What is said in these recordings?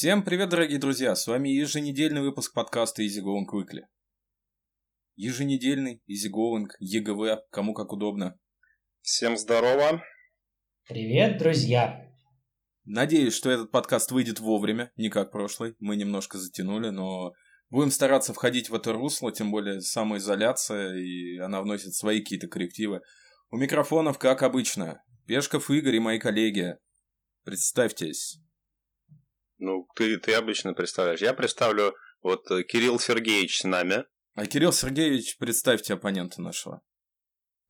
Всем привет, дорогие друзья! С вами еженедельный выпуск подкаста Easy Going Quickly. Еженедельный, Easy Going, ЕГВ, кому как удобно. Всем здорово! Привет, друзья! Надеюсь, что этот подкаст выйдет вовремя, не как прошлый. Мы немножко затянули, но будем стараться входить в это русло, тем более самоизоляция, и она вносит свои какие-то коррективы. У микрофонов, как обычно, Пешков Игорь и мои коллеги. Представьтесь. Ну, ты, ты обычно представляешь. Я представлю вот э, Кирилл Сергеевич с нами. А Кирилл Сергеевич, представьте оппонента нашего.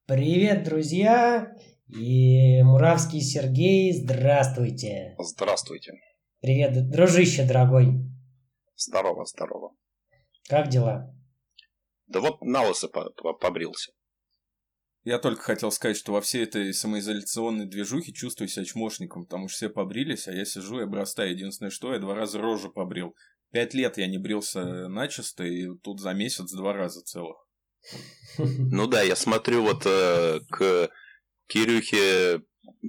Привет, друзья! И Муравский Сергей, здравствуйте. Здравствуйте. Привет, дружище дорогой. Здорово, здорово. Как дела? Да вот на лысо побрился. Я только хотел сказать, что во всей этой самоизоляционной движухе чувствую себя чмошником, потому что все побрились, а я сижу и обрастаю. Единственное, что я два раза рожу побрил. Пять лет я не брился начисто, и тут за месяц два раза целых. Ну да, я смотрю вот э, к Кирюхе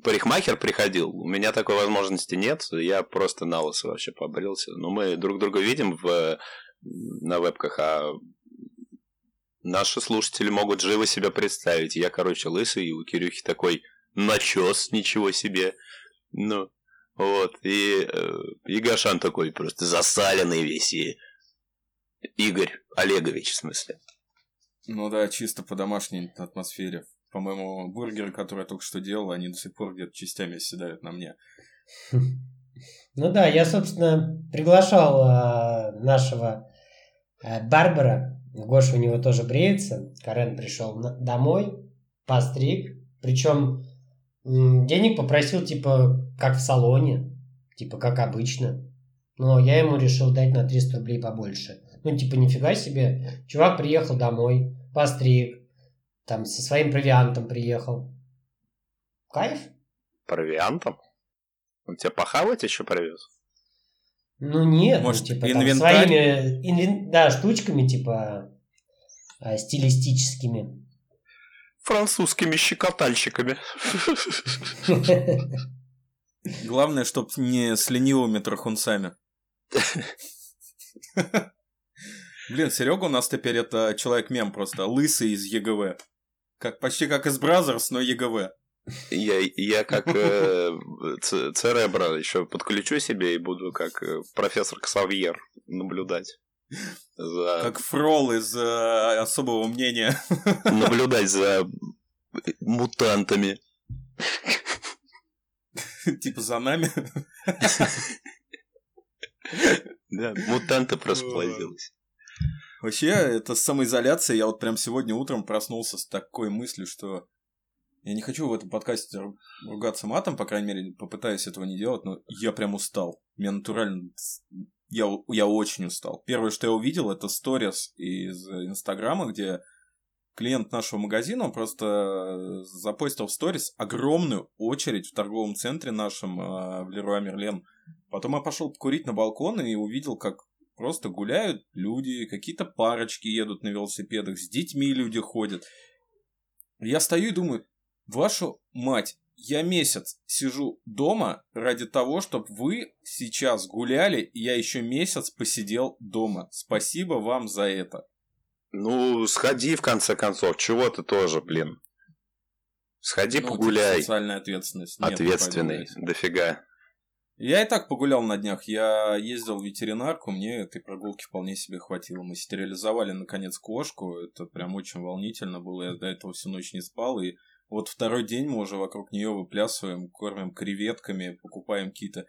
парикмахер приходил, у меня такой возможности нет, я просто на лысо вообще побрился. Но мы друг друга видим в, на вебках, а Наши слушатели могут живо себя представить. Я, короче, лысый, и у Кирюхи такой начес, ничего себе. Ну, вот. И, э, и Гашан такой просто засаленный весь. И Игорь Олегович, в смысле. Ну да, чисто по домашней атмосфере. По-моему, бургеры, которые я только что делал, они до сих пор где-то частями оседают на мне. Ну да, я, собственно, приглашал э, нашего э, Барбара Гоша у него тоже бреется. Карен пришел домой, постриг. Причем денег попросил, типа, как в салоне. Типа, как обычно. Но я ему решил дать на 300 рублей побольше. Ну, типа, нифига себе. Чувак приехал домой, постриг. Там со своим провиантом приехал. Кайф? Провиантом? Он тебя похавать еще привез? Ну нет, ну, Может, ну, типа там, своими инвен... да, штучками, типа э, стилистическими. Французскими щекотальщиками. Главное, чтоб не с ленивыми трахунцами. Блин, Серега у нас теперь это человек-мем просто, лысый из ЕГВ. Как, почти как из Бразерс, но ЕГВ. Я, я как э, Церебро еще подключу себе и буду как э, профессор Ксавьер наблюдать. За... Как фрол из э, особого мнения. Наблюдать за мутантами. Типа за нами. Да, мутанты просплодились. Вообще, это самоизоляция. Я вот прям сегодня утром проснулся с такой мыслью, что я не хочу в этом подкасте ругаться матом, по крайней мере, попытаюсь этого не делать, но я прям устал. Мне натурально... Я, я очень устал. Первое, что я увидел, это сторис из Инстаграма, где клиент нашего магазина, он просто запостил в сторис огромную очередь в торговом центре нашем э, в Леруа Мерлен. Потом я пошел покурить на балкон и увидел, как просто гуляют люди, какие-то парочки едут на велосипедах, с детьми люди ходят. Я стою и думаю, Вашу мать, я месяц сижу дома ради того, чтобы вы сейчас гуляли, и я еще месяц посидел дома. Спасибо вам за это. Ну, сходи в конце концов, чего ты тоже, блин. Сходи ну, погуляй. Социальная ответственность. Нет, Ответственный, дофига. Я и так погулял на днях. Я ездил в ветеринарку, мне этой прогулки вполне себе хватило. Мы стерилизовали, наконец, кошку. Это прям очень волнительно было. Я до этого всю ночь не спал, и вот второй день мы уже вокруг нее выплясываем, кормим креветками, покупаем какие-то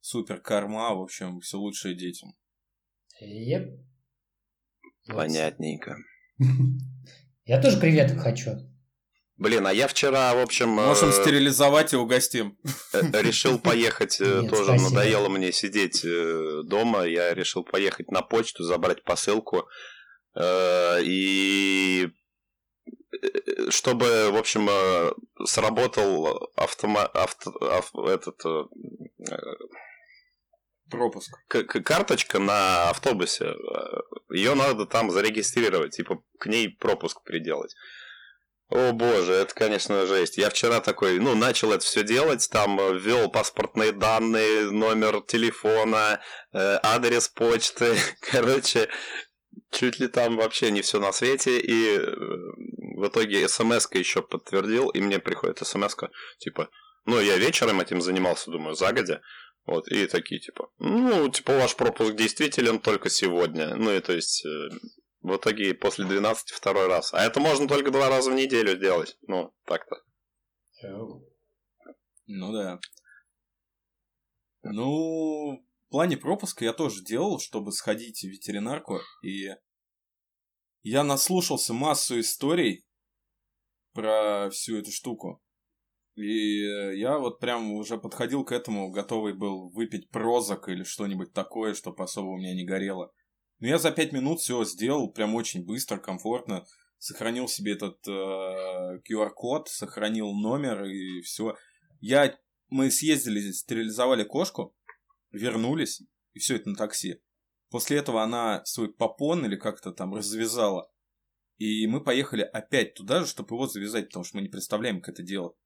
супер корма, в общем, все лучшее детям. Yep. Понятненько. Я тоже креветок хочу. Блин, а я вчера, в общем... Можем э, стерилизовать и угостим. Э, решил поехать, э, Нет, тоже спасибо. надоело мне сидеть дома. Я решил поехать на почту, забрать посылку. И чтобы, в общем, э, сработал автома... авто... авто... этот э, пропуск. К карточка на автобусе. Ее надо там зарегистрировать, типа к ней пропуск приделать. О боже, это, конечно, жесть. Я вчера такой, ну, начал это все делать, там э, ввел паспортные данные, номер телефона, э, адрес почты, короче, чуть ли там вообще не все на свете, и э, в итоге смс еще подтвердил, и мне приходит смс типа, ну, я вечером этим занимался, думаю, загодя, вот, и такие, типа, ну, типа, ваш пропуск действителен только сегодня, ну, и то есть, э, в итоге после 12 второй раз. А это можно только два раза в неделю делать. Ну, так-то. Ну да. Ну, в плане пропуска я тоже делал, чтобы сходить в ветеринарку. И я наслушался массу историй про всю эту штуку. И я вот прям уже подходил к этому, готовый был выпить прозок или что-нибудь такое, чтобы особо у меня не горело. Но я за пять минут все сделал прям очень быстро, комфортно. Сохранил себе этот э, QR-код, сохранил номер и все. Я, мы съездили, стерилизовали кошку, вернулись, и все это на такси. После этого она свой попон или как-то там развязала. И мы поехали опять туда же, чтобы его завязать, потому что мы не представляем, как это делать.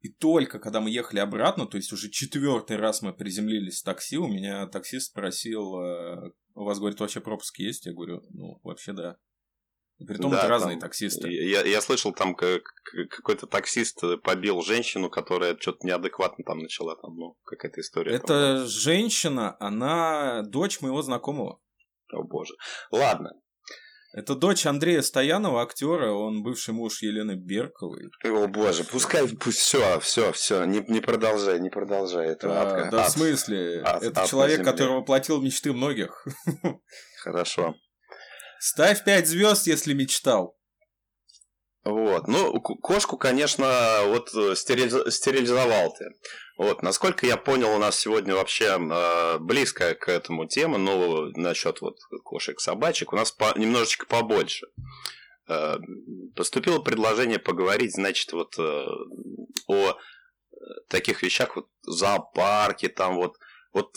И только когда мы ехали обратно, то есть уже четвертый раз мы приземлились в такси, у меня таксист спросил, э, у вас, говорит, вообще пропуск есть? Я говорю, ну, вообще да. Притом да, это разные там, таксисты. Я, я слышал, там какой-то таксист побил женщину, которая что-то неадекватно там начала, там, ну, какая-то история. Эта женщина, она дочь моего знакомого. О боже. Ладно, это дочь Андрея Стоянова, актера, он бывший муж Елены Берковой. О боже, пускай, пусть все, все, все, не, не продолжай, не продолжай. Это а, адка, да, ад, в смысле? Ад, это ад человек, который воплотил мечты многих. Хорошо. Ставь пять звезд, если мечтал. Вот. Ну, кошку, конечно, вот э, стерилизовал ты. Вот, насколько я понял, у нас сегодня вообще э, близкая к этому тема, но насчет вот кошек, собачек у нас по, немножечко побольше. Э, поступило предложение поговорить, значит, вот э, о таких вещах, вот зоопарке, там вот, вот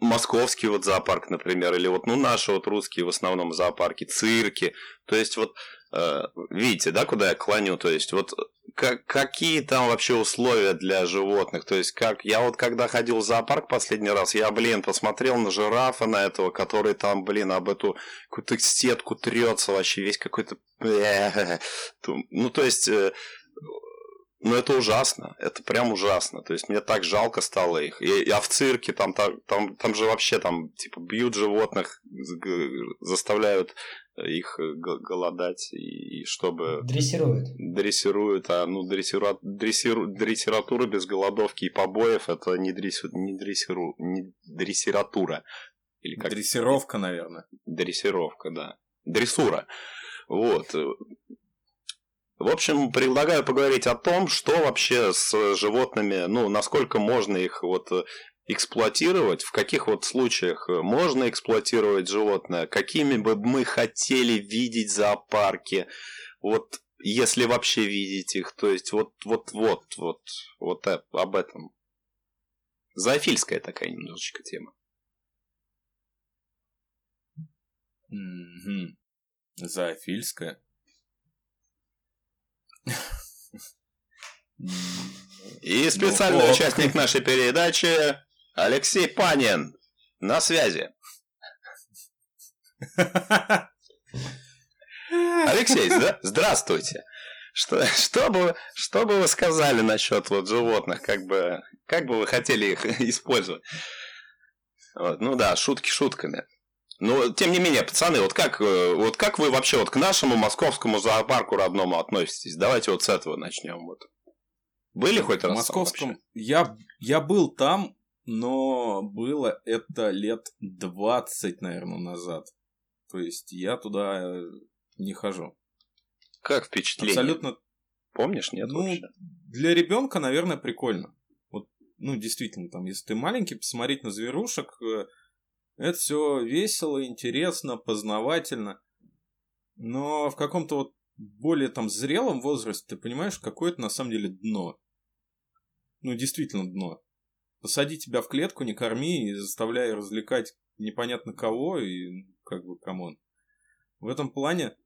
московский вот зоопарк, например, или вот, ну, наши вот русские в основном зоопарки, цирки. То есть вот Э, видите, да, куда я клоню? То есть, вот как, какие там вообще условия для животных? То есть, как я вот когда ходил в зоопарк последний раз, я, блин, посмотрел на жирафа, на этого, который там, блин, об эту какую-то сетку трется вообще, весь какой-то... Ну, то есть, э, ну, это ужасно. Это прям ужасно. То есть, мне так жалко стало их. И, а в цирке там, там, там, там же вообще там, типа, бьют животных, заставляют их голодать, и, чтобы... Дрессируют. Дрессируют, а ну дрессиру, дрессиру, дрессиратура без голодовки и побоев это не, дрессу, не, дрессиру, не дрессиратура. Или как? Дрессировка, наверное. Дрессировка, да. Дрессура. Вот. В общем, предлагаю поговорить о том, что вообще с животными, ну, насколько можно их вот эксплуатировать, в каких вот случаях можно эксплуатировать животное, какими бы мы хотели видеть зоопарки, вот если вообще видеть их, то есть вот вот вот вот вот об этом. Зоофильская такая немножечко тема. Угу. Зоофильская. И специальный ну, участник нашей передачи Алексей Панин на связи. Алексей, здравствуйте. Что, что, бы, что бы вы сказали насчет вот животных, как бы, как бы вы хотели их использовать? Вот, ну да, шутки шутками. Но, тем не менее, пацаны, вот как, э, вот как вы вообще вот к нашему московскому зоопарку родному относитесь? Давайте вот с этого начнем. Вот. Были хоть раз? В московском я, я был там, но было это лет 20, наверное, назад. То есть я туда э, не хожу. Как впечатление? Абсолютно. Помнишь, нет? Ну, вообще? для ребенка, наверное, прикольно. Вот, ну, действительно, там, если ты маленький, посмотреть на зверушек, э, это все весело, интересно, познавательно. Но в каком-то вот более там зрелом возрасте ты понимаешь, какое это на самом деле дно. Ну, действительно дно. Посади тебя в клетку, не корми и заставляй развлекать непонятно кого и как бы come on. В этом плане,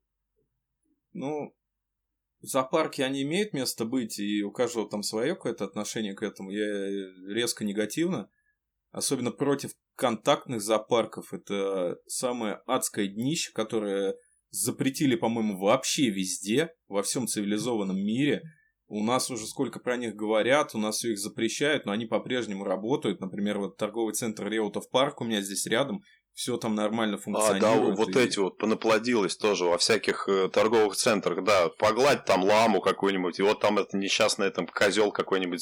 ну, зоопарки, они имеют место быть, и у каждого там свое какое-то отношение к этому. Я резко негативно. Особенно против контактных зоопарков. Это самое адское днище, которое запретили, по-моему, вообще везде, во всем цивилизованном мире. У нас уже сколько про них говорят, у нас все их запрещают, но они по-прежнему работают. Например, вот торговый центр Реутов Парк у меня здесь рядом, все там нормально функционирует. А, да, вот и... эти вот понаплодилось тоже во всяких э, торговых центрах, да, погладь там ламу какую-нибудь, и вот там это несчастный там козел какой-нибудь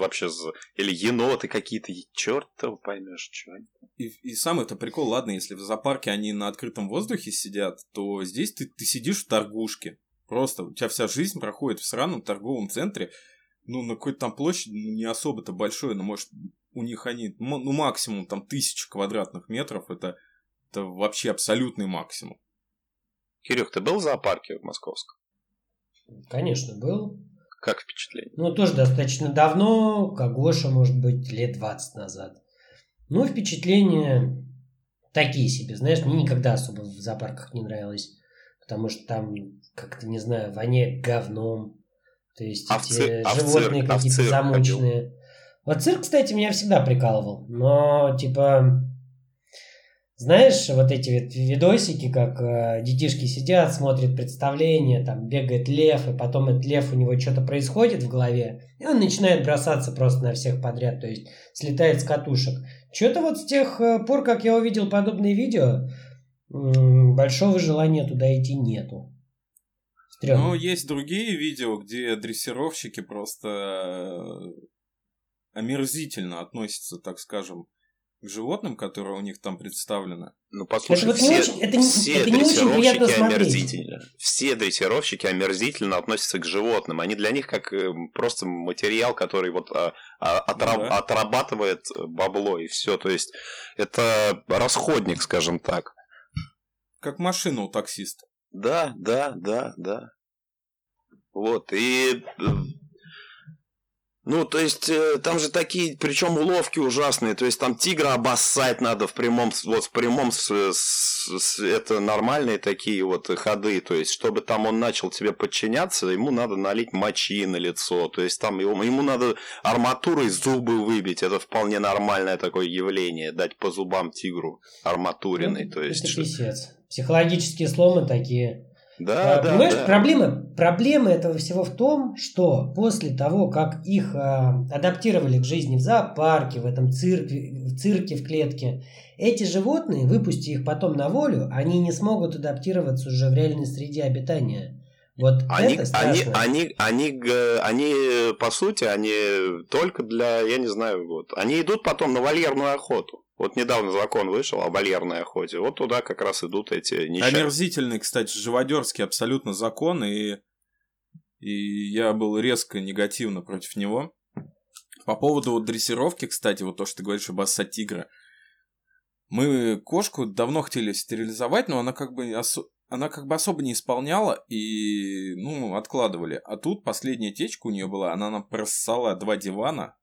вообще или еноты какие-то, черт его поймешь, что они. И, и сам это прикол, ладно, если в зоопарке они на открытом воздухе сидят, то здесь ты, ты сидишь в торгушке. Просто у тебя вся жизнь проходит в сраном торговом центре, ну, на какой-то там площади, ну, не особо-то большой, но, может, у них они, ну, максимум там тысяча квадратных метров, это, это вообще абсолютный максимум. Кирюх, ты был в зоопарке в Московском? Конечно, был. Как впечатление? Ну, тоже достаточно давно, как Гоша, может быть, лет 20 назад. Ну, впечатления такие себе. Знаешь, мне никогда особо в зоопарках не нравилось. Потому что там, как-то, не знаю, воняет говном. То есть а эти цирк, животные а какие-то замученные. Ходил. Вот цирк, кстати, меня всегда прикалывал. Но, типа, знаешь, вот эти вот видосики, как э, детишки сидят, смотрят представление, там бегает лев, и потом этот лев, у него что-то происходит в голове, и он начинает бросаться просто на всех подряд, то есть слетает с катушек. Что-то вот с тех э, пор, как я увидел подобные видео, большого желания туда идти нету. Стрёмно. Ну, есть другие видео, где дрессировщики просто омерзительно относятся, так скажем, к животным, которые у них там представлены. Ну, послушай, это все, очень, это, все это дрессировщики омерзительно. Все дрессировщики омерзительно относятся к животным. Они для них как э, просто материал, который вот а, а, отраб, да. отрабатывает бабло и все. То есть это расходник, скажем так. Как машина у таксиста. Да, да, да, да. Вот, и э, ну, то есть, э, там же такие, причем уловки ужасные. То есть, там тигра обоссать надо в прямом, вот в прямом, с, с, с, это нормальные такие вот ходы. То есть, чтобы там он начал тебе подчиняться, ему надо налить мочи на лицо. То есть, там ему, ему надо арматурой зубы выбить. Это вполне нормальное такое явление. Дать по зубам тигру арматуриной. Ну, то есть, это писец. Психологические сломы такие да, а, да, Понимаешь, да. Проблема, проблема этого всего в том, что после того, как их а, адаптировали к жизни в зоопарке, в этом цирке, в цирке, в клетке, эти животные, выпусти их потом на волю, они не смогут адаптироваться уже в реальной среде обитания. Вот они, это они, они, они, они, по сути, они только для, я не знаю, вот, они идут потом на вольерную охоту. Вот недавно закон вышел о вольерной охоте. Вот туда как раз идут эти несчастные. Омерзительный, кстати, живодерский абсолютно закон, и, и я был резко негативно против него. По поводу вот дрессировки, кстати, вот то, что ты говоришь об осса тигра. Мы кошку давно хотели стерилизовать, но она как бы осо... она как бы особо не исполняла и, ну, откладывали. А тут последняя течка у нее была, она нам проссала два дивана,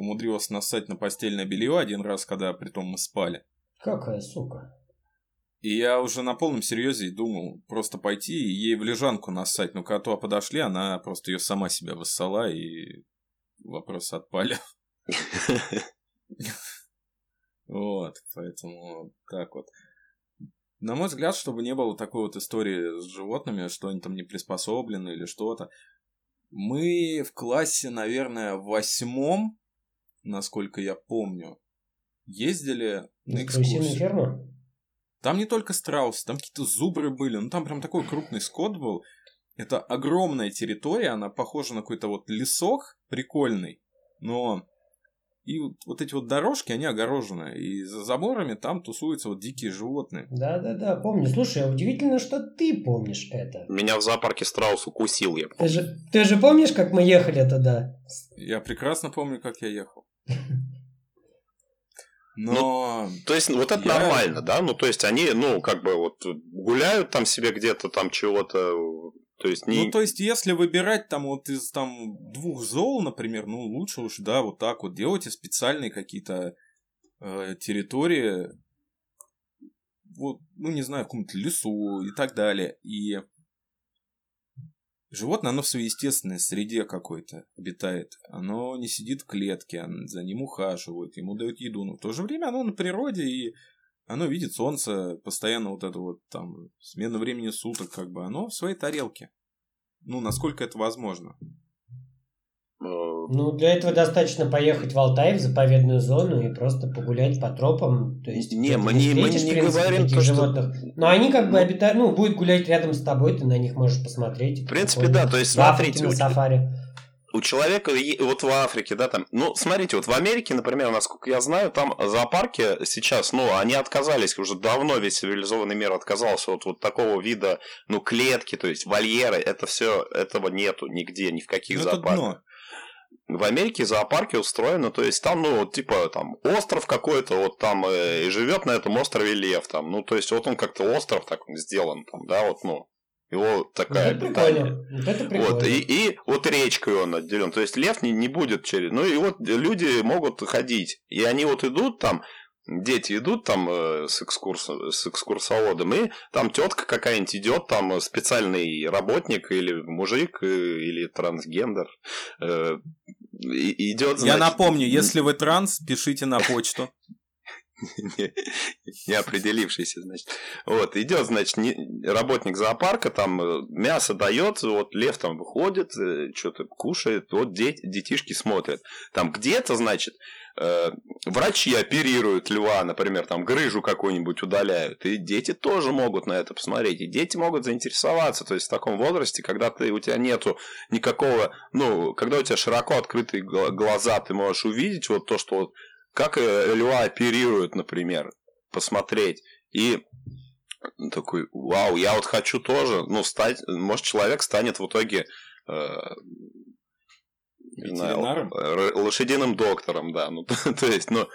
умудрилась нассать на постельное белье один раз, когда притом мы спали. Какая сука. И я уже на полном серьезе думал просто пойти и ей в лежанку нассать. Но когда подошли, она просто ее сама себя высала и вопросы отпали. Вот, поэтому так вот. На мой взгляд, чтобы не было такой вот истории с животными, что они там не приспособлены или что-то. Мы в классе, наверное, в восьмом насколько я помню, ездили на экскурсию. ферму? Там не только страусы, там какие-то зубры были. Ну, там прям такой крупный скот был. Это огромная территория, она похожа на какой-то вот лесок прикольный. Но и вот, вот эти вот дорожки, они огорожены. И за заборами там тусуются вот дикие животные. Да-да-да, помню. Слушай, удивительно, что ты помнишь это. Меня в зоопарке страус укусил, я помню. Ты же, ты же помнишь, как мы ехали туда? Я прекрасно помню, как я ехал. Но... Ну, то есть, вот это я... нормально, да? Ну, то есть, они, ну, как бы вот гуляют там себе где-то там чего-то, то есть не... Ну, то есть, если выбирать там вот из там двух зол, например, ну, лучше уж, да, вот так вот делайте специальные какие-то э, территории, вот, ну, не знаю, в каком-то лесу и так далее. И животное, оно в своей естественной среде какой-то обитает. Оно не сидит в клетке, за ним ухаживают, ему дают еду. Но в то же время оно на природе, и оно видит солнце, постоянно вот это вот там смена времени суток, как бы, оно в своей тарелке. Ну, насколько это возможно. Ну, для этого достаточно поехать в Алтай, в заповедную зону и просто погулять по тропам. То есть, не, мы не, мы не принципе, говорим то, животных. Что... Но они как бы ну... обитают, ну, будет гулять рядом с тобой, ты на них можешь посмотреть. В принципе, да, то есть, смотрите. на сафари. У человека, вот в Африке, да, там, ну, смотрите, вот в Америке, например, насколько я знаю, там зоопарки сейчас, ну, они отказались, уже давно весь цивилизованный мир отказался от вот такого вида, ну, клетки, то есть вольеры, это все, этого нету нигде, ни в каких ну, зоопарках в Америке зоопарки устроены, то есть там, ну, типа, там, остров какой-то, вот там, э, и живет на этом острове лев, там, ну, то есть, вот он как-то остров так сделан, там, да, вот, ну, его такая это прикольно. это прикольно. Вот, и, и вот речкой он отделен. То есть лев не, не будет через. Ну и вот люди могут ходить. И они вот идут там, дети идут там э, с, экскурс, с экскурсоводом, и там тетка какая-нибудь идет, там специальный работник или мужик, э, или трансгендер, э, идет. Значит... Я напомню, если вы транс, пишите на почту. не определившийся, значит. Вот, идет, значит, работник зоопарка, там э, мясо дает, вот лев там выходит, э, что-то кушает, вот детишки смотрят. Там где-то, значит, врачи оперируют льва, например, там грыжу какую-нибудь удаляют, и дети тоже могут на это посмотреть, и дети могут заинтересоваться, то есть в таком возрасте, когда ты, у тебя нету никакого, ну, когда у тебя широко открытые глаза, ты можешь увидеть вот то, что вот как э, льва оперируют, например, посмотреть. И такой, вау, я вот хочу тоже, ну, стать, может, человек станет в итоге э, не знаю, лошадиным доктором, да, ну, то есть, ну,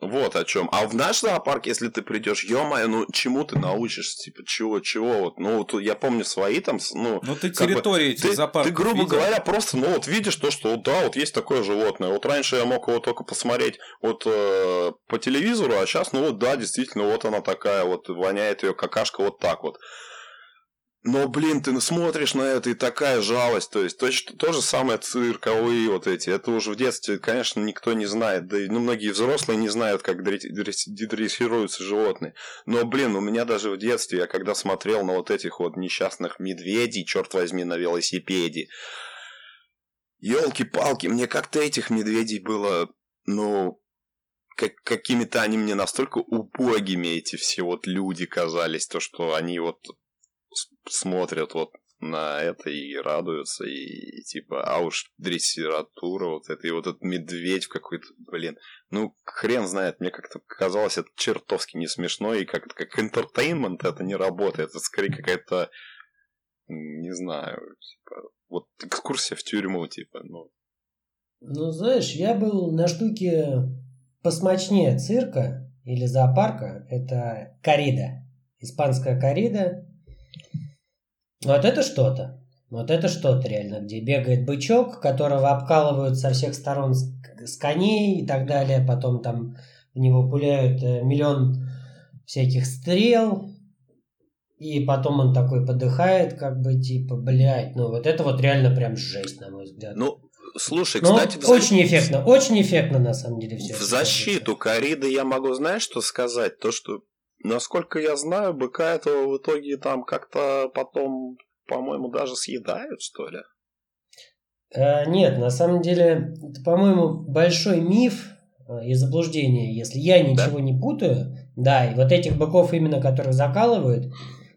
вот о чем. А в наш зоопарк, если ты придешь, ё ну чему ты научишься? Типа, чего, чего? Вот, ну, вот я помню свои там, ну... Ну, ты территории этих зоопарков Ты, грубо видел? говоря, просто, ну, вот видишь то, что, да, вот есть такое животное. Вот раньше я мог его только посмотреть вот э, по телевизору, а сейчас, ну, вот, да, действительно, вот она такая, вот воняет ее какашка вот так вот. Но, блин, ты смотришь на это и такая жалость. То есть, то, то же самое цирковые вот эти. Это уже в детстве, конечно, никто не знает. Да и ну, многие взрослые не знают, как дрессируются животные. Но, блин, у меня даже в детстве, я когда смотрел на вот этих вот несчастных медведей, черт возьми, на велосипеде. Елки-палки, мне как-то этих медведей было, ну, как, какими-то они мне настолько убогими, эти все вот люди казались, то, что они вот смотрят вот на это и радуются, и, и типа, а уж дрессиратура вот это, и вот этот медведь какой-то, блин, ну, хрен знает, мне как-то казалось это чертовски не смешно, и как-то как интертеймент это не работает, это скорее какая-то, не знаю, типа, вот экскурсия в тюрьму, типа, ну. Ну, знаешь, я был на штуке посмочнее цирка или зоопарка, это корида, испанская корида, вот это что-то. Вот это что-то реально, где бегает бычок, которого обкалывают со всех сторон с, с коней и так далее. Потом там в него пуляют э, миллион всяких стрел. И потом он такой подыхает, как бы типа, блядь, ну вот это вот реально прям жесть, на мой взгляд. Ну, слушай, Но кстати... Очень эффектно, очень эффектно на самом деле все. В защиту Кариды я могу, знаешь, что сказать? То, что Насколько я знаю, быка этого в итоге там как-то потом, по-моему, даже съедают, что ли? А, нет, на самом деле, это, по-моему, большой миф э, и заблуждение, если я ничего да? не путаю. Да, и вот этих быков именно, которых закалывают,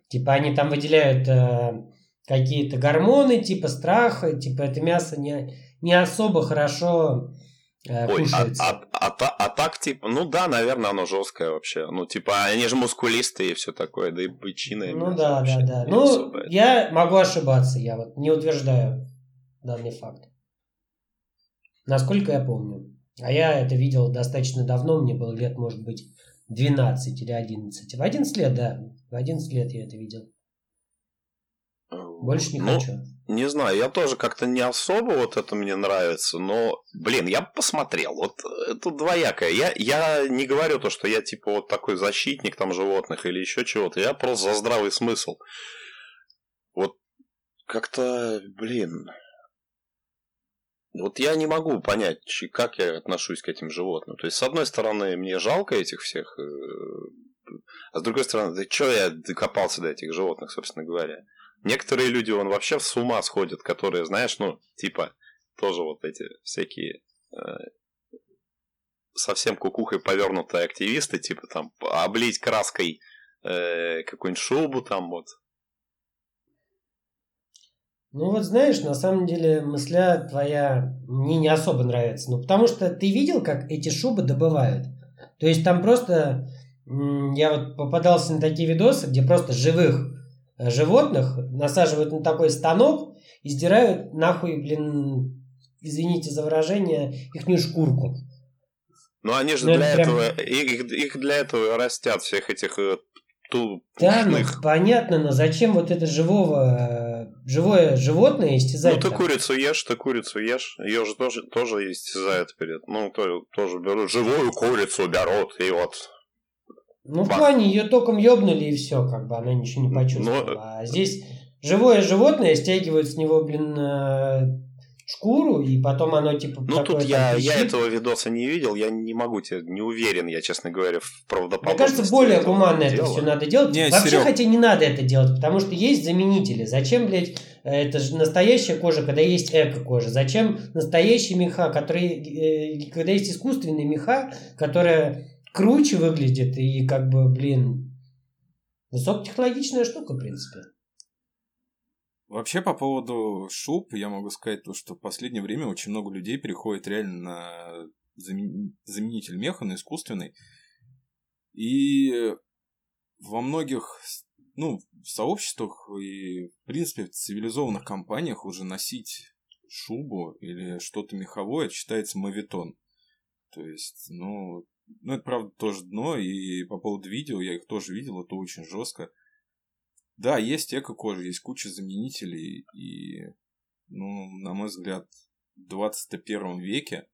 типа они там выделяют э, какие-то гормоны, типа страха, типа это мясо не, не особо хорошо Э, Ой, а, а, а, а, так, типа, ну да, наверное, оно жесткое вообще. Ну, типа, они же мускулистые и все такое, да и бычины. Ну да, да, да. Ну, я могу ошибаться, я вот не утверждаю данный факт. Насколько я помню. А я это видел достаточно давно, мне было лет, может быть, 12 или 11. В 11 лет, да. В 11 лет я это видел. Больше не ну, хочу. Не знаю, я тоже как-то не особо вот это мне нравится, но, блин, я посмотрел. Вот это двоякое. Я, я не говорю то, что я типа вот такой защитник там животных или еще чего-то. Я просто за здравый смысл. Вот как-то, блин, вот я не могу понять, как я отношусь к этим животным. То есть, с одной стороны, мне жалко этих всех, э, а с другой стороны, да что я докопался до этих животных, собственно говоря. Некоторые люди, он вообще с ума сходят, которые, знаешь, ну, типа, тоже вот эти всякие э, совсем кукухой повернутые активисты, типа там облить краской э, какую-нибудь шубу там вот, ну вот знаешь, на самом деле мысля твоя мне не особо нравится. Ну потому что ты видел, как эти шубы добывают? То есть там просто... Я вот попадался на такие видосы, где просто живых животных насаживают на такой станок и сдирают нахуй, блин, извините за выражение, ихнюю шкурку. Ну они же ну, для прям... этого, их, их для этого растят всех этих э, ту Да, ну понятно, но зачем вот это живого, живое животное истязать? Ну ты курицу ешь, ты курицу ешь, ее же тоже, тоже истязают перед, ну то, тоже берут, живую курицу берут и вот ну, в плане ее током ёбнули и все, как бы она ничего не почувствовала. Но... А здесь живое животное стягивают с него, блин, э, шкуру, и потом оно типа... Ну тут я, я этого видоса не видел, я не могу тебе, не уверен, я, честно говоря, в правдоподобности. Мне кажется, более гуманно это все надо делать. Не, Вообще, Серег... хотя не надо это делать, потому что есть заменители. Зачем, блядь, это же настоящая кожа, когда есть эко-кожа? Зачем настоящие меха, которые... Э, когда есть искусственные меха, которые круче выглядят и как бы, блин... Высокотехнологичная штука, в принципе. Вообще, по поводу шуб, я могу сказать то, что в последнее время очень много людей переходит реально на заменитель меха, на искусственный. И во многих ну, в сообществах и, в принципе, в цивилизованных компаниях уже носить шубу или что-то меховое считается мавитон. То есть, ну, ну, это правда тоже дно, и по поводу видео, я их тоже видел, это очень жестко. Да, есть эко-кожа, есть куча заменителей, и, ну, на мой взгляд, в 21 веке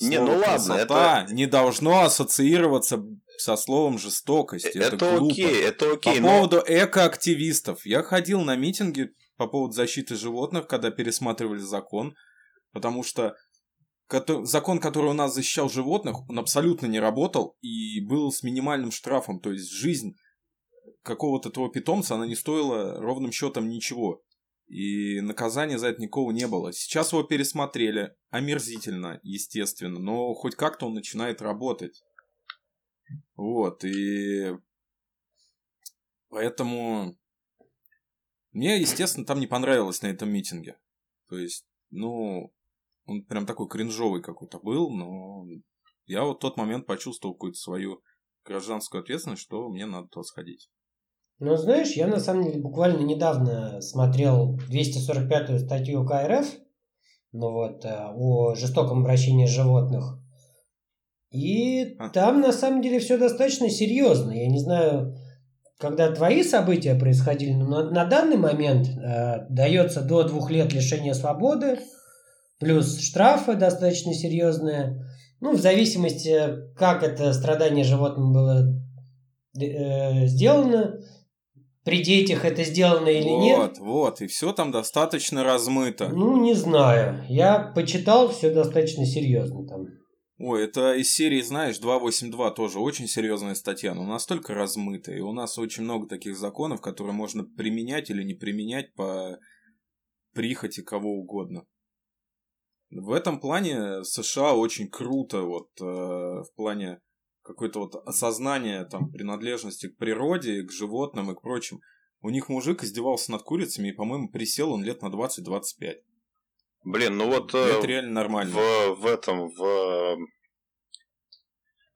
не, ну ладно, это не должно ассоциироваться со словом жестокость. Это, это глупо. окей, это окей. По но... поводу экоактивистов. Я ходил на митинги по поводу защиты животных, когда пересматривали закон, потому что закон, который у нас защищал животных, он абсолютно не работал и был с минимальным штрафом. То есть жизнь какого-то твоего питомца, она не стоила ровным счетом ничего. И наказания за это никого не было. Сейчас его пересмотрели. Омерзительно, естественно. Но хоть как-то он начинает работать. Вот. И поэтому мне, естественно, там не понравилось на этом митинге. То есть, ну, он прям такой кринжовый какой-то был, но я вот в тот момент почувствовал какую-то свою гражданскую ответственность, что мне надо туда сходить. Ну, знаешь, я на самом деле буквально недавно смотрел 245-ю статью КРФ, ну вот, э, о жестоком обращении животных. И а. там на самом деле все достаточно серьезно. Я не знаю, когда твои события происходили, но на, на данный момент э, дается до двух лет лишения свободы, плюс штрафы достаточно серьезные. Ну, в зависимости, как это страдание животным было э, сделано, при детях это сделано или вот, нет. Вот, вот, и все там достаточно размыто. Ну, не знаю. Я почитал, все достаточно серьезно там. Ой, это из серии, знаешь, 282 тоже очень серьезная статья, но настолько размытая. И у нас очень много таких законов, которые можно применять или не применять по прихоти кого угодно. В этом плане США очень круто, вот э, в плане какое-то вот осознание там принадлежности к природе, к животным и к прочим. У них мужик издевался над курицами, и, по-моему, присел он лет на 20-25. Блин, ну вот... Это э, реально нормально. В, в этом, в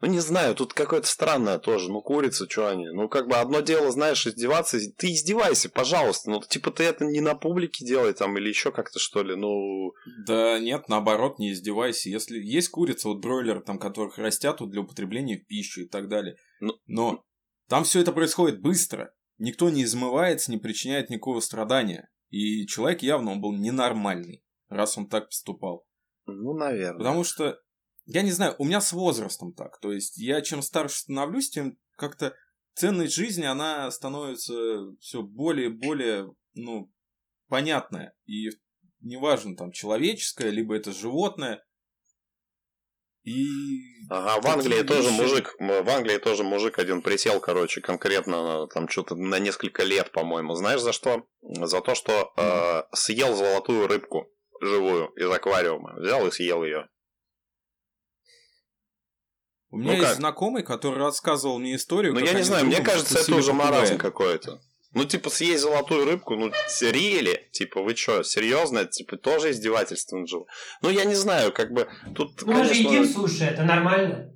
ну, не знаю, тут какое-то странное тоже. Ну, курица, что они? Ну, как бы одно дело, знаешь, издеваться. Ты издевайся, пожалуйста. Ну, типа, ты это не на публике делай там или еще как-то, что ли. Ну... Да нет, наоборот, не издевайся. Если есть курица, вот бройлеры, там, которых растят вот, для употребления в пищу и так далее. Ну... Но там все это происходит быстро. Никто не измывается, не причиняет никакого страдания. И человек явно он был ненормальный, раз он так поступал. Ну, наверное. Потому что я не знаю, у меня с возрастом так. То есть я чем старше становлюсь, тем как-то ценность жизни, она становится все более и более, ну, понятное. И неважно, там, человеческое, либо это животное. И... Ага, в Англии вещи... тоже мужик, в Англии тоже мужик один присел, короче, конкретно там что-то на несколько лет, по-моему. Знаешь за что? За то, что э, съел золотую рыбку живую из аквариума. Взял и съел ее. У меня ну есть как? знакомый, который рассказывал мне историю. Ну, я не знаю, мне кажется, это уже маразм какой-то. Ну, типа, съесть золотую рыбку, ну, рели, типа, вы что, серьезно? Это, типа, тоже издевательство над Ну, я не знаю, как бы, тут, Ну, конечно... мы же едим суши, это нормально.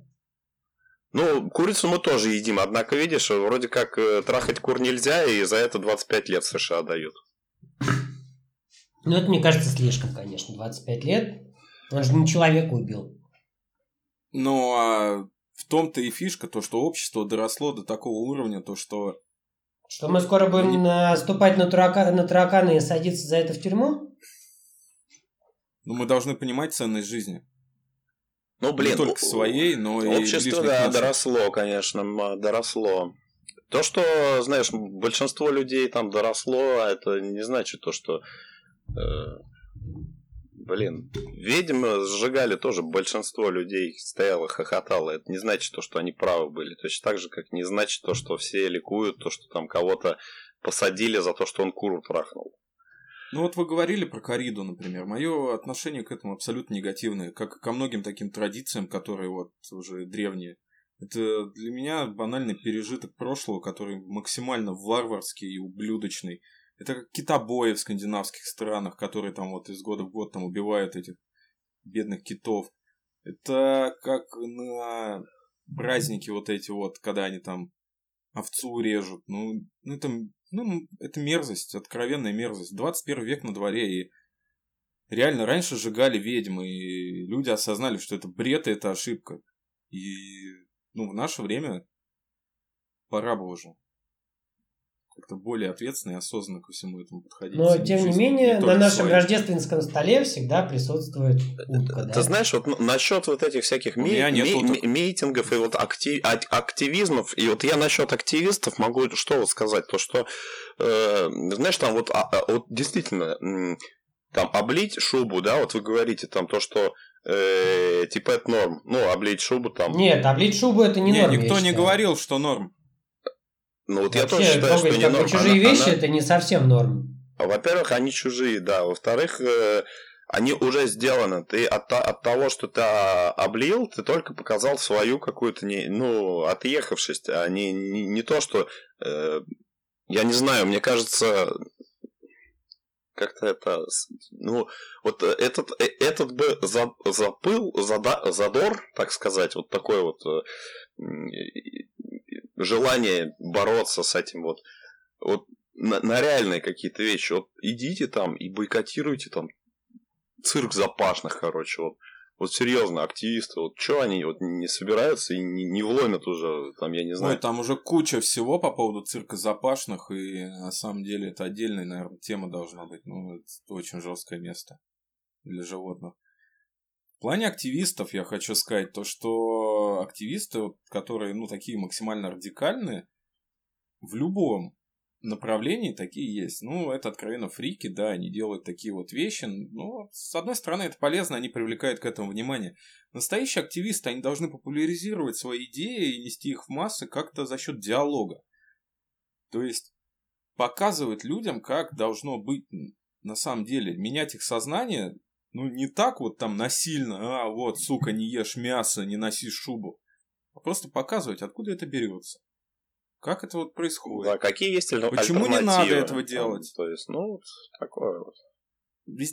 Ну, курицу мы тоже едим, однако, видишь, вроде как э, трахать кур нельзя, и за это 25 лет в США дают. Ну, это, мне кажется, слишком, конечно, 25 лет. Он же не человека убил. Ну, а в том-то и фишка, то, что общество доросло до такого уровня, то, что что мы скоро будем наступать на, турака, на тараканы и садиться за это в тюрьму? Ну, мы должны понимать ценность жизни. Ну, блин. Не только своей, но и Общество, да, доросло, конечно, доросло. То, что, знаешь, большинство людей там доросло, это не значит то, что э, Блин, ведьмы сжигали тоже большинство людей стояло, хохотало. Это не значит то, что они правы были. Точно так же, как не значит то, что все ликуют, то, что там кого-то посадили за то, что он куру трахнул. Ну вот вы говорили про кориду, например. Мое отношение к этому абсолютно негативное, как ко многим таким традициям, которые вот уже древние. Это для меня банальный пережиток прошлого, который максимально варварский и ублюдочный. Это как китобои в скандинавских странах, которые там вот из года в год там убивают этих бедных китов. Это как на праздники вот эти вот, когда они там овцу режут. Ну, ну это, ну, это мерзость, откровенная мерзость. 21 век на дворе, и реально раньше сжигали ведьмы, и люди осознали, что это бред и это ошибка. И, ну, в наше время пора бы уже как-то более ответственно и осознанно ко всему этому подходить. Но, тем не менее, не на нашем своей. рождественском столе всегда присутствует утка. Ты да? знаешь, вот насчет вот этих всяких ми- ми- митингов и вот актив- активизмов, и вот я насчет активистов могу что вот сказать, то что, э, знаешь, там вот, а, а, вот действительно, там облить шубу, да, вот вы говорите там то, что э, типа это норм. Ну, облить шубу там. Нет, облить шубу это не, не норм. Никто не говорил, что норм. Ну вот Вообще, я тоже считаю, что не норм. Чужие она, вещи она... это не совсем норм. Во-первых, они чужие, да. Во-вторых, э, они уже сделаны. Ты от, от того, что ты облил, ты только показал свою какую-то не, ну, отъехавшесть, а не, не, не то, что э, я не знаю, мне кажется, как-то это, ну, вот этот, э, этот бы за, запыл, зада, задор, так сказать, вот такой вот э, желание бороться с этим вот, вот на, на реальные какие-то вещи. Вот идите там и бойкотируйте там цирк запашных, короче, вот. Вот серьезно, активисты, вот что они вот не собираются и не, не вломят уже, там, я не знаю. Ой, там уже куча всего по поводу цирка запашных, и на самом деле это отдельная, наверное, тема должна быть. Ну, это очень жесткое место для животных. В плане активистов я хочу сказать то, что активисты, которые, ну, такие максимально радикальные, в любом направлении такие есть. Ну, это откровенно фрики, да, они делают такие вот вещи. Но, с одной стороны, это полезно, они привлекают к этому внимание. Настоящие активисты, они должны популяризировать свои идеи и нести их в массы как-то за счет диалога. То есть, показывать людям, как должно быть на самом деле, менять их сознание ну, не так вот там насильно, а вот, сука, не ешь мясо, не носи шубу. А просто показывать, откуда это берется. Как это вот происходит. Да, какие есть альтернативы. Почему не надо этого делать? То есть, ну, вот такое вот.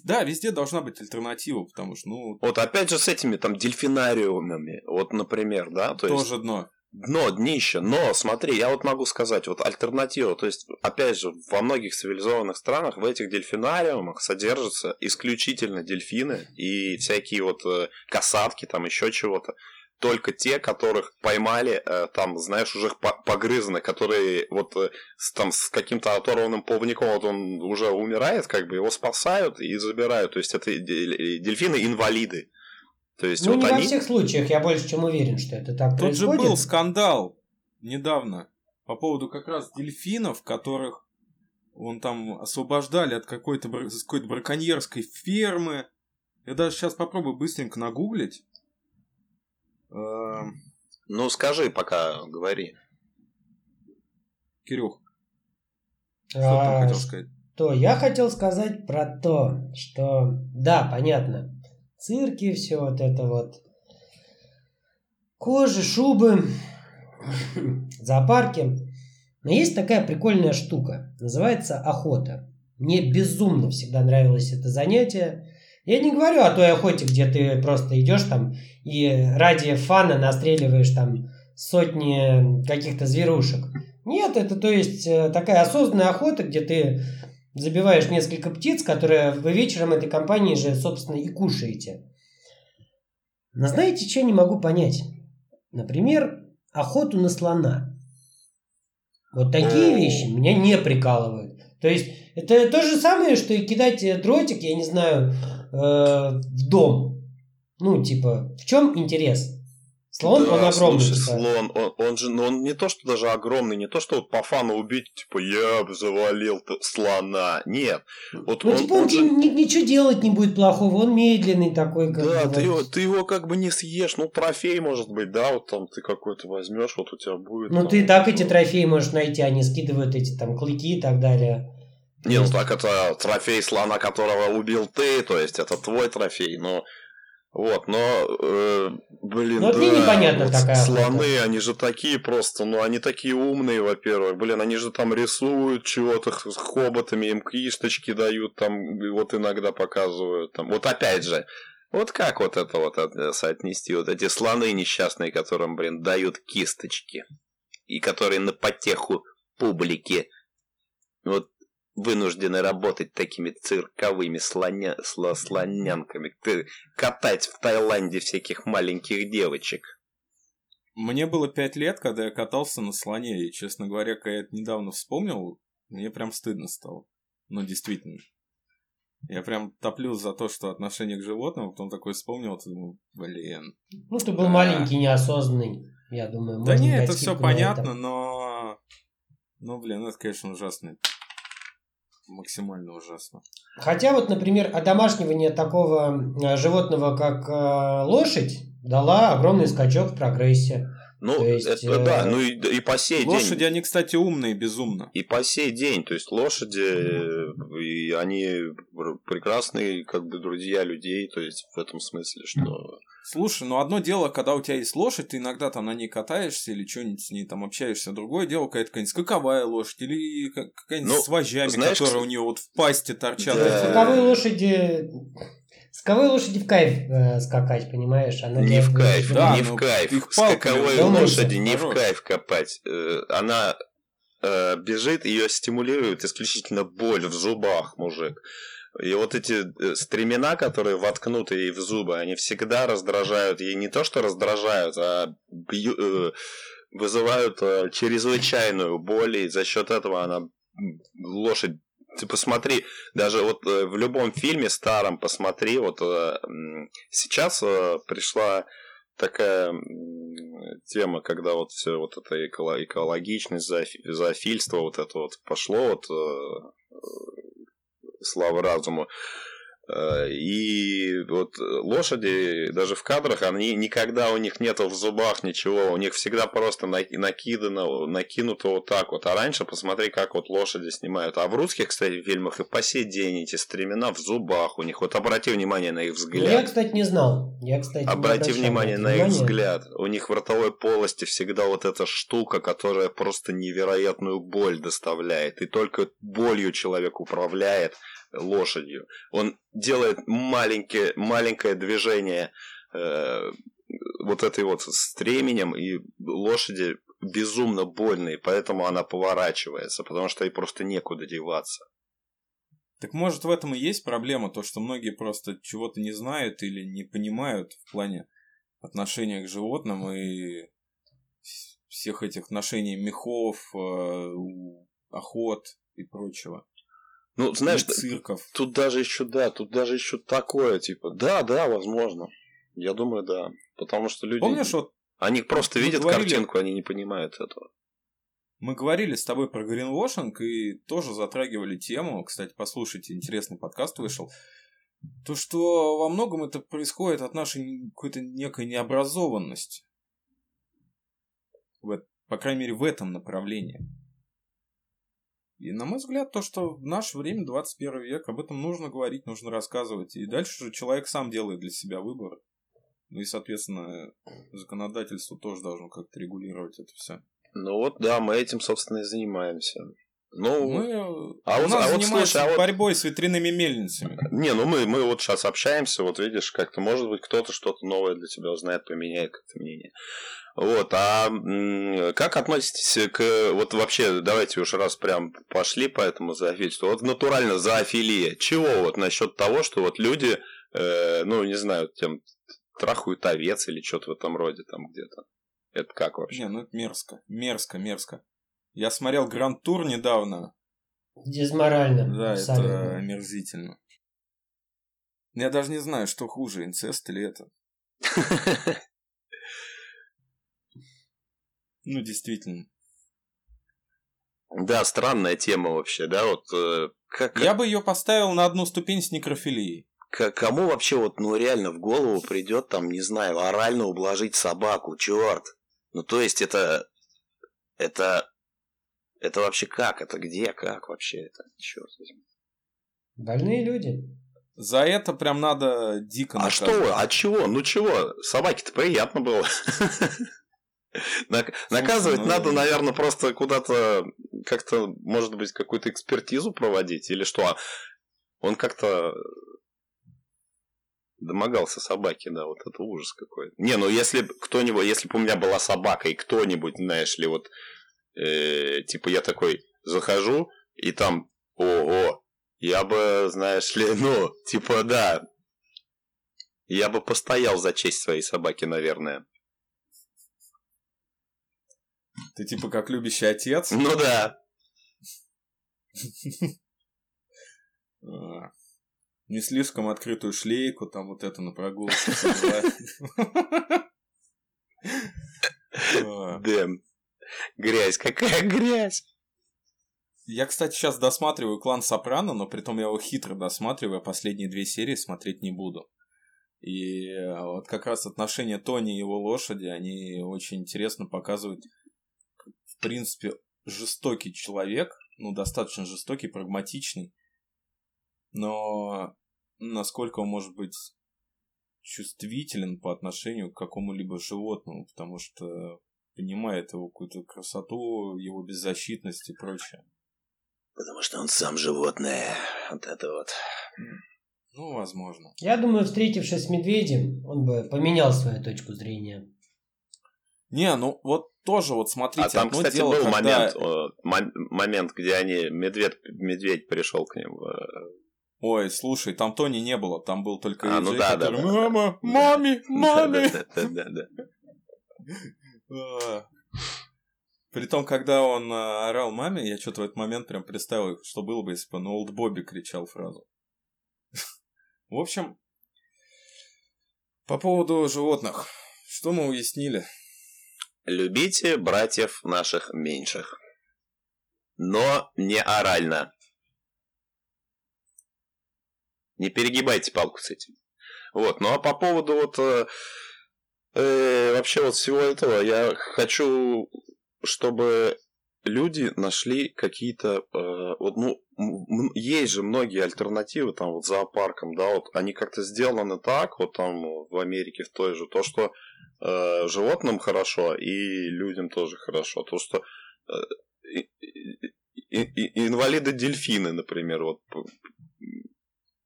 Да, везде должна быть альтернатива, потому что, ну... Вот опять же с этими там дельфинариумами, вот, например, да? То тоже есть... дно дно, днище. Но смотри, я вот могу сказать, вот альтернатива, то есть, опять же, во многих цивилизованных странах в этих дельфинариумах содержатся исключительно дельфины и всякие вот э, касатки, там еще чего-то. Только те, которых поймали, э, там, знаешь, уже погрызаны, которые вот э, там с каким-то оторванным плавником, вот он уже умирает, как бы его спасают и забирают. То есть это дельфины-инвалиды. То есть, ну, вот не они... во всех случаях, я больше чем уверен, что это так Тут происходит. же был скандал недавно по поводу как раз дельфинов, которых Он там освобождали от какой-то какой браконьерской фермы. Я даже сейчас попробую быстренько нагуглить. Эм. Ну, скажи пока, говори. Кирюх, что а, ты хотел сказать? То я хотел сказать про то, что да, понятно, цирки, все вот это вот, кожи, шубы, зоопарки. Но есть такая прикольная штука, называется охота. Мне безумно всегда нравилось это занятие. Я не говорю о той охоте, где ты просто идешь там и ради фана настреливаешь там сотни каких-то зверушек. Нет, это то есть э, такая осознанная охота, где ты забиваешь несколько птиц, которые вы вечером этой компании же, собственно, и кушаете. Но знаете, что я не могу понять? Например, охоту на слона. Вот такие вещи меня не прикалывают. То есть это то же самое, что и кидать дротик, я не знаю, э, в дом. Ну, типа, в чем интерес? Слон, да, он огромный. Слушай, слон, он, он же, ну, он не то, что даже огромный, не то, что вот по фану убить, типа, я бы завалил слона. Нет. Вот ну, он, типа, он, он же... ни, ничего делать не будет плохого, он медленный такой. Как да, ты, его, ты его как бы не съешь, ну, трофей, может быть, да, вот там ты какой-то возьмешь, вот у тебя будет. Ну, там, ты так эти трофеи можешь найти, они скидывают эти там клыки и так далее. Не, ну так это трофей слона, которого убил ты, то есть это твой трофей, но вот, но, э, блин, но да, непонятно вот такая слоны, охота. они же такие просто, ну, они такие умные, во-первых, блин, они же там рисуют чего-то с хоботами, им кисточки дают, там, вот иногда показывают, там, вот опять же, вот как вот это вот соотнести, вот эти слоны несчастные, которым, блин, дают кисточки, и которые на потеху публики, вот вынуждены работать такими цирковыми слоня... слонянками, катать в Таиланде всяких маленьких девочек. Мне было пять лет, когда я катался на слоне, и, честно говоря, когда я это недавно вспомнил, мне прям стыдно стало. Ну, действительно. Я прям топлю за то, что отношение к животным, потом такой вспомнил, и думаю, блин. Ну, ты был да. маленький, неосознанный, я думаю. Да нет, это все понятно, это. но... Ну, блин, это, конечно, ужасно максимально ужасно. Хотя вот, например, одомашнивание такого э, животного, как э, лошадь, дала огромный скачок в прогрессе. Ну, есть, это э... да, ну и, и по сей лошади, день. Лошади, они, кстати, умные, безумно. И по сей день, то есть лошади, и они прекрасные, как бы, друзья людей, то есть в этом смысле, что Слушай, ну одно дело, когда у тебя есть лошадь, ты иногда там на ней катаешься или что-нибудь с ней там общаешься. Другое дело, какая-то какая-нибудь скаковая лошадь или какая-нибудь ну, с вожжами, знаешь, которые у нее вот в пасти торчат. Да. Скаковые лошади Скаковой лошади в кайф э, скакать, понимаешь? Она не в кайф, да, не в кайф. Скаковой лошади не в кайф копать. Э, она э, бежит, ее стимулирует исключительно боль в зубах, мужик. И вот эти э, стремена, которые воткнуты ей в зубы, они всегда раздражают. Ей не то, что раздражают, а бью, э, вызывают э, чрезвычайную боль, и за счет этого она лошадь ты посмотри, даже вот в любом фильме старом посмотри, вот сейчас пришла такая тема, когда вот все вот это экологичность, зоофильство, вот это вот пошло, вот слава разуму. Э, и вот лошади, даже в кадрах, они никогда у них нету в зубах ничего, у них всегда просто накидано, накинуто вот так вот. А раньше посмотри, как вот лошади снимают. А в русских, кстати, фильмах и по сей день эти стремена в зубах у них. Вот обрати внимание на их взгляд. Я, кстати, не знал. Я, кстати, обрати внимание на их взгляд. У них в ротовой полости всегда вот эта штука, которая просто невероятную боль доставляет. И только болью человек управляет лошадью. Он делает маленькое, маленькое движение э, вот этой вот стременем, и лошади безумно больные, поэтому она поворачивается, потому что ей просто некуда деваться. Так может в этом и есть проблема, то что многие просто чего-то не знают или не понимают в плане отношения к животным и всех этих отношений мехов, э, охот и прочего. Ну, знаешь, цирков. тут даже еще, да, тут даже еще такое, типа, да, да, возможно. Я думаю, да. Потому что люди... Помнишь, вот... Они просто видят говорили... картинку, они не понимают этого. Мы говорили с тобой про гринвошинг и тоже затрагивали тему. Кстати, послушайте, интересный подкаст вышел. То, что во многом это происходит от нашей какой-то некой необразованности. В, по крайней мере, в этом направлении. И, на мой взгляд, то, что в наше время, 21 век, об этом нужно говорить, нужно рассказывать. И дальше же человек сам делает для себя выбор. Ну и, соответственно, законодательство тоже должно как-то регулировать это все. Ну вот, да, мы этим, собственно, и занимаемся. Ну, мы, а у нас а вот, слушай, а вот... борьбой с ветряными мельницами. Не, ну мы, мы вот сейчас общаемся, вот видишь, как-то, может быть, кто-то что-то новое для тебя узнает, поменяет как-то мнение. Вот, а как относитесь к, вот вообще, давайте уж раз прям пошли по этому зоофильству, вот натурально зоофилия, чего вот насчет того, что вот люди, э, ну, не знаю, тем трахают овец или что-то в этом роде там где-то. Это как вообще? Не, ну это мерзко, мерзко, мерзко. Я смотрел Гранд Тур недавно. Дезморально. Да, абсолютно. это омерзительно. Я даже не знаю, что хуже, инцест или это. Ну, действительно. Да, странная тема вообще, да, вот э, как... Я бы ее поставил на одну ступень с некрофилией. К кому вообще вот, ну, реально в голову придет, там, не знаю, орально ублажить собаку, черт. Ну, то есть это... Это это вообще как? Это где? Как вообще это? Черт возьми. Больные люди. За это прям надо дико А что? А чего? Ну чего? Собаке-то приятно было. Наказывать ну, надо, наверное, просто куда-то как-то, может быть, какую-то экспертизу проводить или что? А он как-то домогался собаки, да, вот это ужас какой. Не, ну если кто-нибудь, если бы у меня была собака и кто-нибудь, знаешь ли, вот э, типа я такой захожу, и там, о-о, я бы, знаешь ли, ну, типа, да, я бы постоял за честь своей собаки, наверное. Ты типа как любящий отец? Ну да. А, не слишком открытую шлейку, там вот это на прогулке. Дэм. Грязь, какая грязь! Я, кстати, сейчас досматриваю клан Сопрано, но при том я его хитро досматриваю, а последние две серии смотреть не буду. И э, вот как раз отношения Тони и его лошади, они очень интересно показывают, в принципе, жестокий человек, ну, достаточно жестокий, прагматичный, но насколько он может быть чувствителен по отношению к какому-либо животному, потому что понимает его какую-то красоту, его беззащитность и прочее. Потому что он сам животное. Вот это вот. Ну, возможно. Я думаю, встретившись с медведем, он бы поменял свою точку зрения. Не, ну вот тоже вот смотрите. А там, кстати, дело, был когда... момент, момент, где они медведь, медведь пришел к ним. Ой, слушай, там Тони не было, там был только а, ну да, который... да, Мама, маме, маме. Да, да, да. Притом, когда он а, орал маме, я что-то в этот момент прям представил, что было бы, если бы на Олд Бобби кричал фразу. В общем, по поводу животных. Что мы уяснили? Любите братьев наших меньших. Но не орально. Не перегибайте палку с этим. Вот, ну а по поводу вот э, вообще вот всего этого я хочу, чтобы люди нашли какие-то, э, вот, ну, есть же многие альтернативы там вот зоопаркам, да, вот они как-то сделаны так, вот там в Америке в той же, то, что э, животным хорошо и людям тоже хорошо, то, что э, и, и, инвалиды-дельфины, например, вот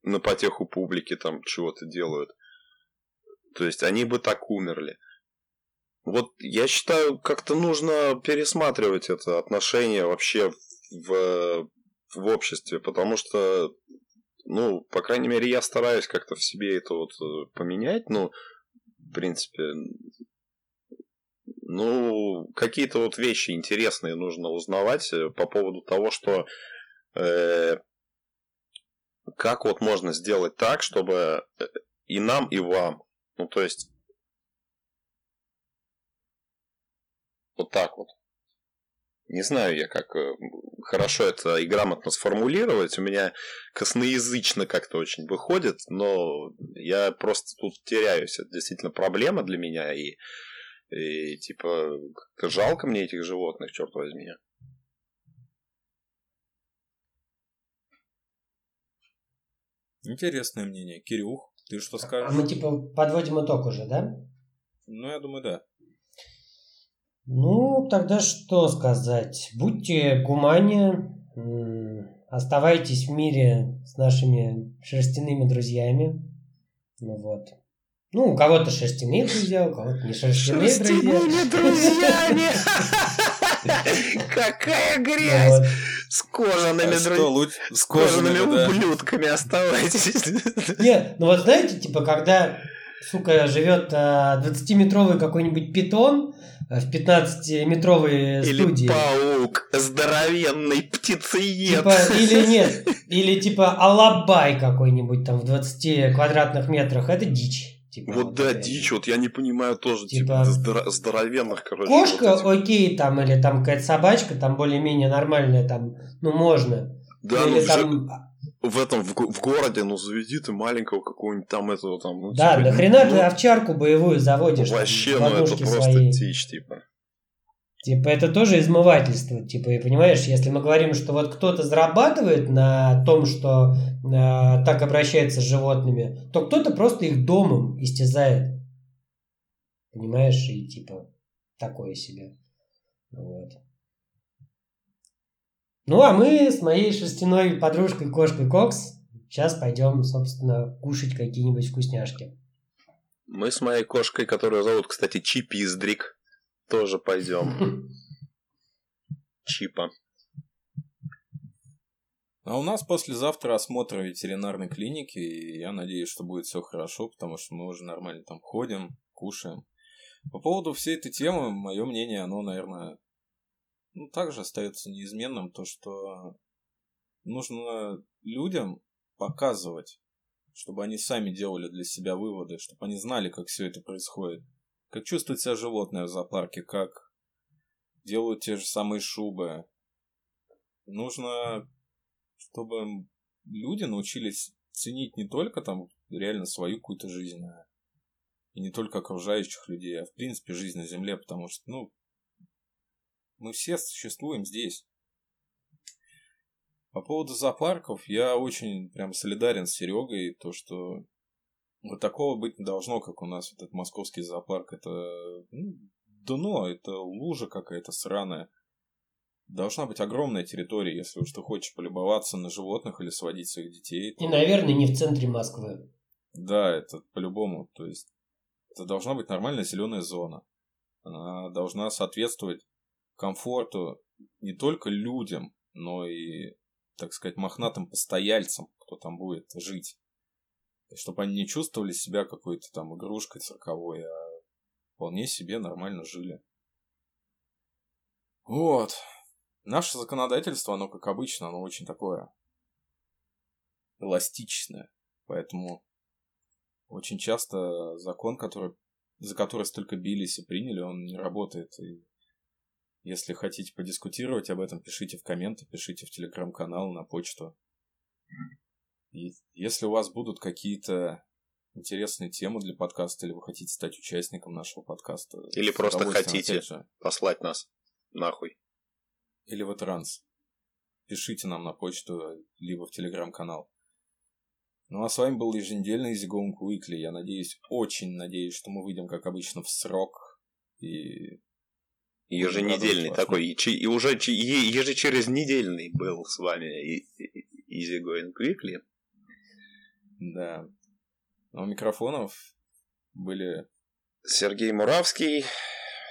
на потеху публики там чего-то делают. То есть они бы так умерли. Вот я считаю, как-то нужно пересматривать это отношение вообще в, в обществе, потому что, ну, по крайней мере, я стараюсь как-то в себе это вот э, поменять, ну, в принципе, ну, какие-то вот вещи интересные нужно узнавать э, по поводу того, что э, как вот можно сделать так, чтобы э, и нам, и вам ну, то есть, вот так вот. Не знаю я, как э, хорошо это и грамотно сформулировать. У меня косноязычно как-то очень выходит, но я просто тут теряюсь. Это действительно проблема для меня, и, и типа жалко мне этих животных, черт возьми. Интересное мнение. Кирюх, ты что А скажешь? мы типа подводим итог уже, да? Ну, я думаю, да. Ну, тогда что сказать? Будьте гумане, оставайтесь в мире с нашими шерстяными друзьями. Ну вот. Ну, у кого-то шерстяные друзья, у кого-то не шерстяные друзья. друзьями! Какая грязь! Вот. С кожаными А? С кожаными ублюдками оставайтесь. Не, ну вот знаете, типа, когда, сука, живет а, 20-метровый какой-нибудь питон а, в 15-метровой Или студии. паук, здоровенный птицеед. Типа, или нет, или типа алабай какой-нибудь там в 20 квадратных метрах, это дичь. Типа, Вот да, такая. дичь, вот я не понимаю тоже, Типа, типа, здоро- здоровенных, короче. Кошка, вот этих. окей, там, или там какая-то собачка, там более-менее нормальная, там, ну, можно. Да, или ну там, в этом, в, в городе, ну заведи ты маленького какого-нибудь там этого там. Ну, да, типа, да хрена ну, ты овчарку боевую заводишь. там, Вообще, в ну это просто своей. дичь, типа. Типа, это тоже измывательство. Типа, и понимаешь, если мы говорим, что вот кто-то зарабатывает на том, что э, так обращается с животными, то кто-то просто их домом истязает. Понимаешь? И типа, такое себе. Вот. Ну, а мы с моей шерстяной подружкой кошкой Кокс сейчас пойдем, собственно, кушать какие-нибудь вкусняшки. Мы с моей кошкой, которую зовут, кстати, Чипиздрик, тоже пойдем. Чипа. А у нас послезавтра осмотр ветеринарной клиники, и я надеюсь, что будет все хорошо, потому что мы уже нормально там ходим, кушаем. По поводу всей этой темы, мое мнение, оно, наверное, ну, также остается неизменным, то, что нужно людям показывать, чтобы они сами делали для себя выводы, чтобы они знали, как все это происходит. Как чувствует себя животное в зоопарке, как делают те же самые шубы. Нужно чтобы люди научились ценить не только там реально свою какую-то жизнь, а и не только окружающих людей, а в принципе жизнь на Земле, потому что, ну, мы все существуем здесь. По поводу зоопарков, я очень прям солидарен с Серегой, то, что вот такого быть не должно, как у нас этот московский зоопарк. Это ну, дно, это лужа какая-то сраная. Должна быть огромная территория, если уж ты хочешь полюбоваться на животных или сводить своих детей. то- И, наверное, не в центре Москвы. Да, это по-любому. То есть это должна быть нормальная зеленая зона. Она должна соответствовать комфорту не только людям, но и, так сказать, мохнатым постояльцам, кто там будет жить. Чтобы они не чувствовали себя какой-то там игрушкой цирковой, а вполне себе нормально жили. Вот. Наше законодательство, оно, как обычно, оно очень такое эластичное. Поэтому очень часто закон, который, за который столько бились и приняли, он не работает. И если хотите подискутировать об этом, пишите в комменты, пишите в телеграм-канал, на почту. И если у вас будут какие-то интересные темы для подкаста, или вы хотите стать участником нашего подкаста. Или просто хотите. Послать нас нахуй. или вы транс. Пишите нам на почту, либо в телеграм-канал. Ну а с вами был еженедельный Going Weekly. Я надеюсь, очень надеюсь, что мы выйдем, как обычно, в срок. И Еженедельный такой. И, и уже че- е- ежечерезнедельный был с вами и- и- Easy Going Quickly. Да. А у микрофонов были Сергей Муравский,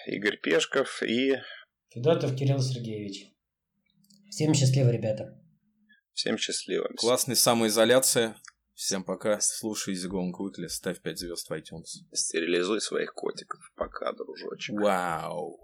Игорь Пешков и Федотов Кирилл Сергеевич. Всем счастливо, ребята. всем счастливо. классная самоизоляция. Всем пока. Слушай Going Weekly. Ставь 5 звезд в iTunes. Стерилизуй своих котиков. Пока, дружочек. Вау.